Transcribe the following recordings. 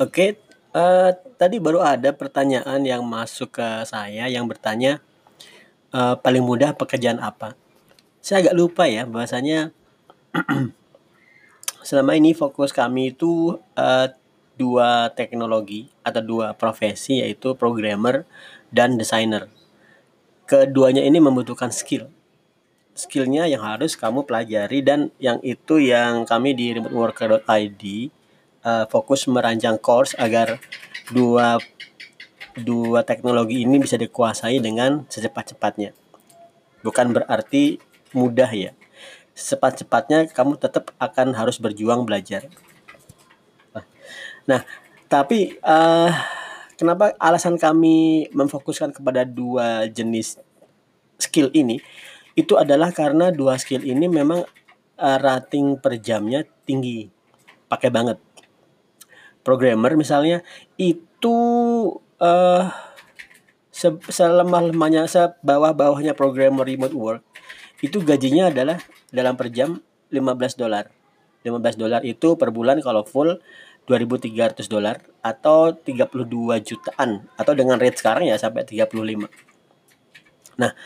Oke, eee, tadi baru ada pertanyaan yang masuk ke saya yang bertanya, eee, paling mudah pekerjaan apa? Saya agak lupa ya bahwasanya selama ini fokus kami itu, eee, 2 teknologi atau 2 profesi yaitu programmer dan desainer. Keduanya ini membutuhkan skill. Skill-nya yang harus kamu pelajari dan yang itu yang kami di remoteworker.id, eee, fokus merancang course agar dua dua teknologi ini bisa dikuasai dengan secepat-cepatnya. Bukan berarti mudah ya. Secepat-cepatnya kamu tetap akan harus berjuang belajar. Nah nah, tapi, eee, kenapa alasan kami memfokuskan kepada 2 jenis skill ini, itu adalah karena 2 skill ini memang, eee, rating per jamnya tinggi, pakai banget. Programmer misalnya itu, eee, se selemah-lemahnya, sebawah-bawahnya programmer remote work, itu gajinya adalah dalam per jam $15. $15 itu per bulan kalau full $2.300 atau 32 jutaan atau dengan rate sekarang ya sampai 35. Nah,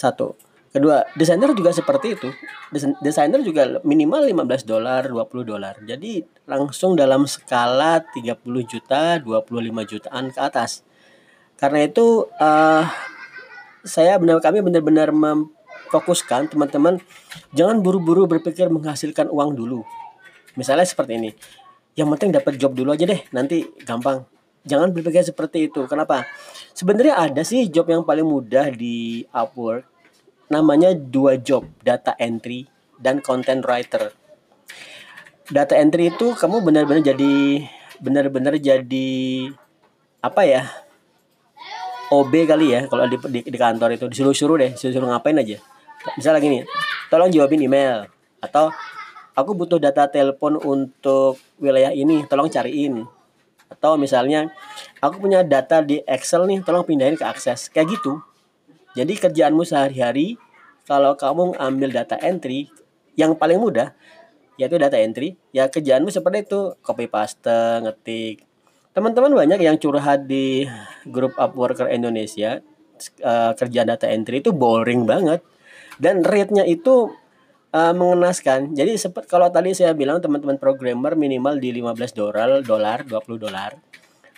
satu. Kedua, desainer juga seperti itu. Desa desainer juga minimal $15, $20. Jadi langsung dalam skala 30 juta, 25 jutaan ke atas. Karena itu, eee, saya benar kami benar-benar memfokuskan teman-teman jangan buru-buru berpikir menghasilkan uang dulu. Misalnya seperti ini, yang penting dapat job dulu aja deh, nanti gampang. Jangan berpikir seperti itu. Kenapa? Sebenarnya ada sih job yang paling mudah di Upwork. Namanya 2 job, data entry dan content writer. Data entry itu kamu benar-benar jadi benar-benar jadi apa ya? OB kali ya kalau di di di kantor itu disuruh-suruh deh, disuruh ngapain aja. Misalnya gini, "Tolong jawabin email," atau "Aku butuh data telepon untuk wilayah ini, tolong cariin." Atau misalnya, "Aku punya data di Excel nih, tolong pindahin ke Access." Kayak gitu. Jadi kerjaanmu sehari-hari kalau kamu ambil data entry yang paling mudah yaitu data entry, ya kerjaanmu seperti itu, copy paste, ngetik. Teman-teman banyak yang curhat di grup Upworker Indonesia, eee, kerjaan data entry itu boring banget dan rate-nya itu, eee, mengenaskan. Jadi sepet kalau tadi saya bilang teman-teman programmer minimal di $15 dolar, $20.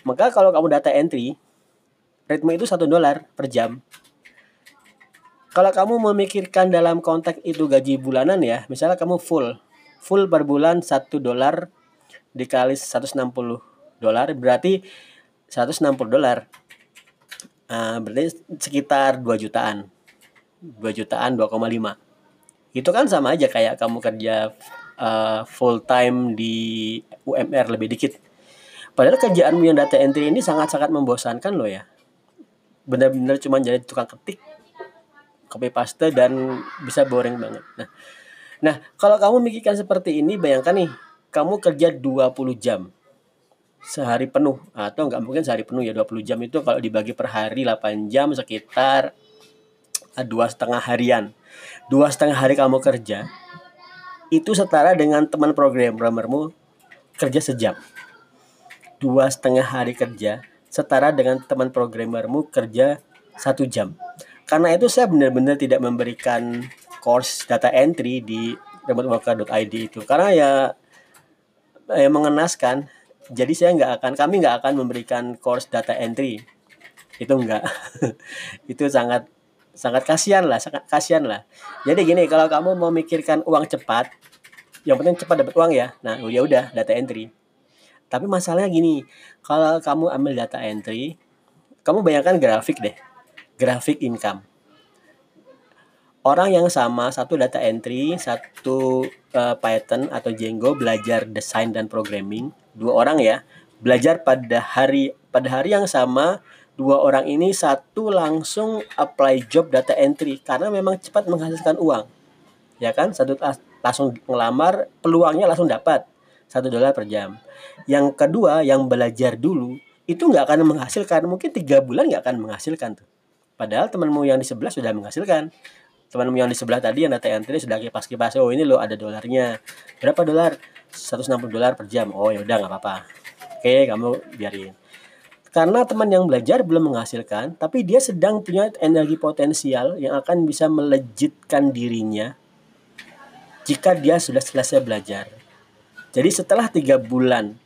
Maka kalau kamu data entry, rate-mu itu $1 per jam. Kalau kamu memikirkan dalam konteks itu gaji bulanan ya, misalnya kamu full, full per bulan $1 dikali $160 berarti $160. Eee, berarti sekitar 2 jutaan. 2 jutaan, 2,5. Itu kan sama aja kayak kamu kerja, eee, full time di UMR lebih dikit. Padahal kerjaanmu yang data entry ini sangat-sangat membosankan loh ya. Benar-benar cuman jadi tukang ketik, copy paste dan bisa boring banget. Nah nah, kalau kamu mikirkan seperti ini bayangkan nih, kamu kerja 20 jam sehari penuh atau nggak mungkin sehari penuh ya, 20 jam itu kalau dibagi per hari 8 jam sekitar, eee, 2,5 harian. 2,5 hari kamu kerja, itu setara dengan teman programmermu kerja sejam. 2,5 hari kerja setara dengan teman programmermu kerja 1 jam. Karena itu saya benar-benar tidak memberikan course data entry di remoteworker.id itu, karena ya ya mengenaskan. Jadi saya nggak akan kami nggak akan memberikan course data entry. Itu enggak. Itu sangat sangat kasihan lah, sangat kasihan lah. Jadi gini, kalau kamu mau mikirkan uang cepat, yang penting cepat dapat uang ya, nah ya udah data entry. Tapi masalahnya gini, kalau kamu ambil data entry, kamu bayangkan grafik deh, grafik income. Orang yang sama, satu data entry, satu, eee, Python atau Django belajar desain dan programming, 2 orang ya, belajar pada hari pada hari yang sama, 2 orang ini satu langsung apply job data entry karena memang cepat menghasilkan uang. Ya kan, satu langsung ngelamar, peluangnya langsung dapat, $1 per jam. Yang kedua, yang belajar dulu, itu nggak akan menghasilkan, mungkin 3 bulan nggak akan menghasilkan tuh. Padahal temanmu yang di sebelah sudah menghasilkan. Temanmu yang di sebelah tadi yang data entry sudah kipas-kipas, "Oh ini loh ada dolarnya." "Berapa dolar?" $160 per jam." "Oh ya udah nggak apa-apa." oke kamu biarin karena teman yang belajar belum menghasilkan, tapi dia sedang punya energi potensial yang akan bisa melejitkan dirinya jika dia sudah selesai belajar. Jadi setelah tiga bulan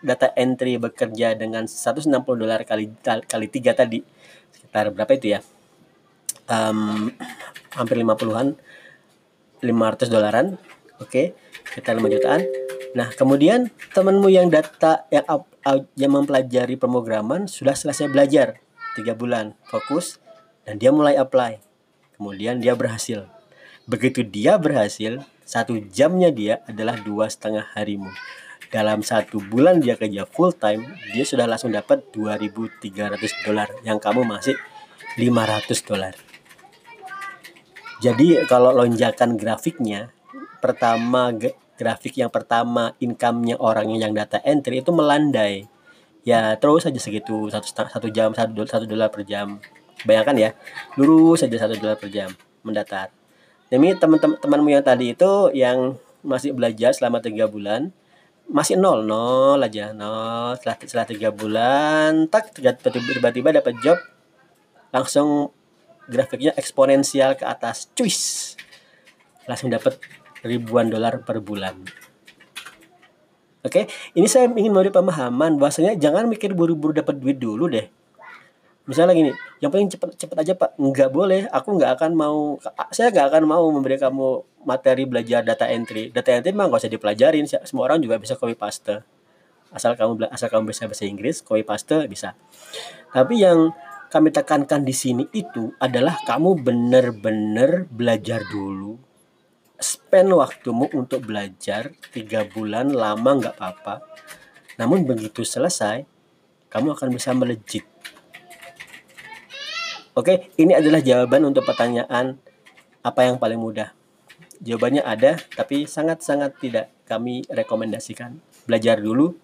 data entry bekerja dengan 160 dolar kali kali tiga tadi. Sekitar berapa itu ya? Um, hampir 50-an 500 dolaran. Oke okay, kita 5 jutaan. Nah kemudian temanmu yang data yang yang mempelajari pemrograman sudah selesai belajar tiga bulan fokus dan dia mulai apply. Kemudian dia berhasil. Begitu dia berhasil satu jamnya dia adalah dua setengah harimu dalam satu bulan dia kerja full time dia sudah langsung dapat 2.300 dolar. Yang kamu masih 500 dolar. Jadi kalau lonjakan grafiknya pertama grafik yang pertama income-nya orang yang data entry itu melandai. Ya terus saja segitu satu satu jam satu satu dolar per jam. Bayangkan ya lurus saja satu dolar per jam mendatar. Demi teman-temanmu yang tadi itu yang masih belajar selama tiga bulan masih nol nol aja nol setelah setelah tiga bulan tak tiba-tiba dapat job langsung grafiknya eksponensial ke atas cuis langsung dapat ribuan dolar per bulan. Oke, ini saya ingin memberi pemahaman bahwasanya jangan mikir buru-buru dapat duit dulu deh. Misalnya gini, yang paling cepat cepat aja pak, nggak boleh. Aku nggak akan mau, saya nggak akan mau memberi kamu materi belajar data entry. Data entry memang nggak usah dipelajarin, semua orang juga bisa copy paste. Asal kamu asal kamu bisa bahasa Inggris, copy paste bisa. Tapi yang kami tekankan di sini itu adalah kamu benar-benar belajar dulu spend waktumu untuk belajar tiga bulan lama nggak apa-apa namun begitu selesai kamu akan bisa melejit oke ini adalah jawaban untuk pertanyaan apa yang paling mudah? Jawabannya ada tapi sangat-sangat tidak kami rekomendasikan. Belajar dulu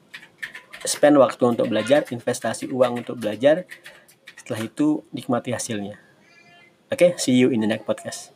spend waktu untuk belajar investasi uang untuk belajar setelah itu nikmati hasilnya. Oke see you in the next podcast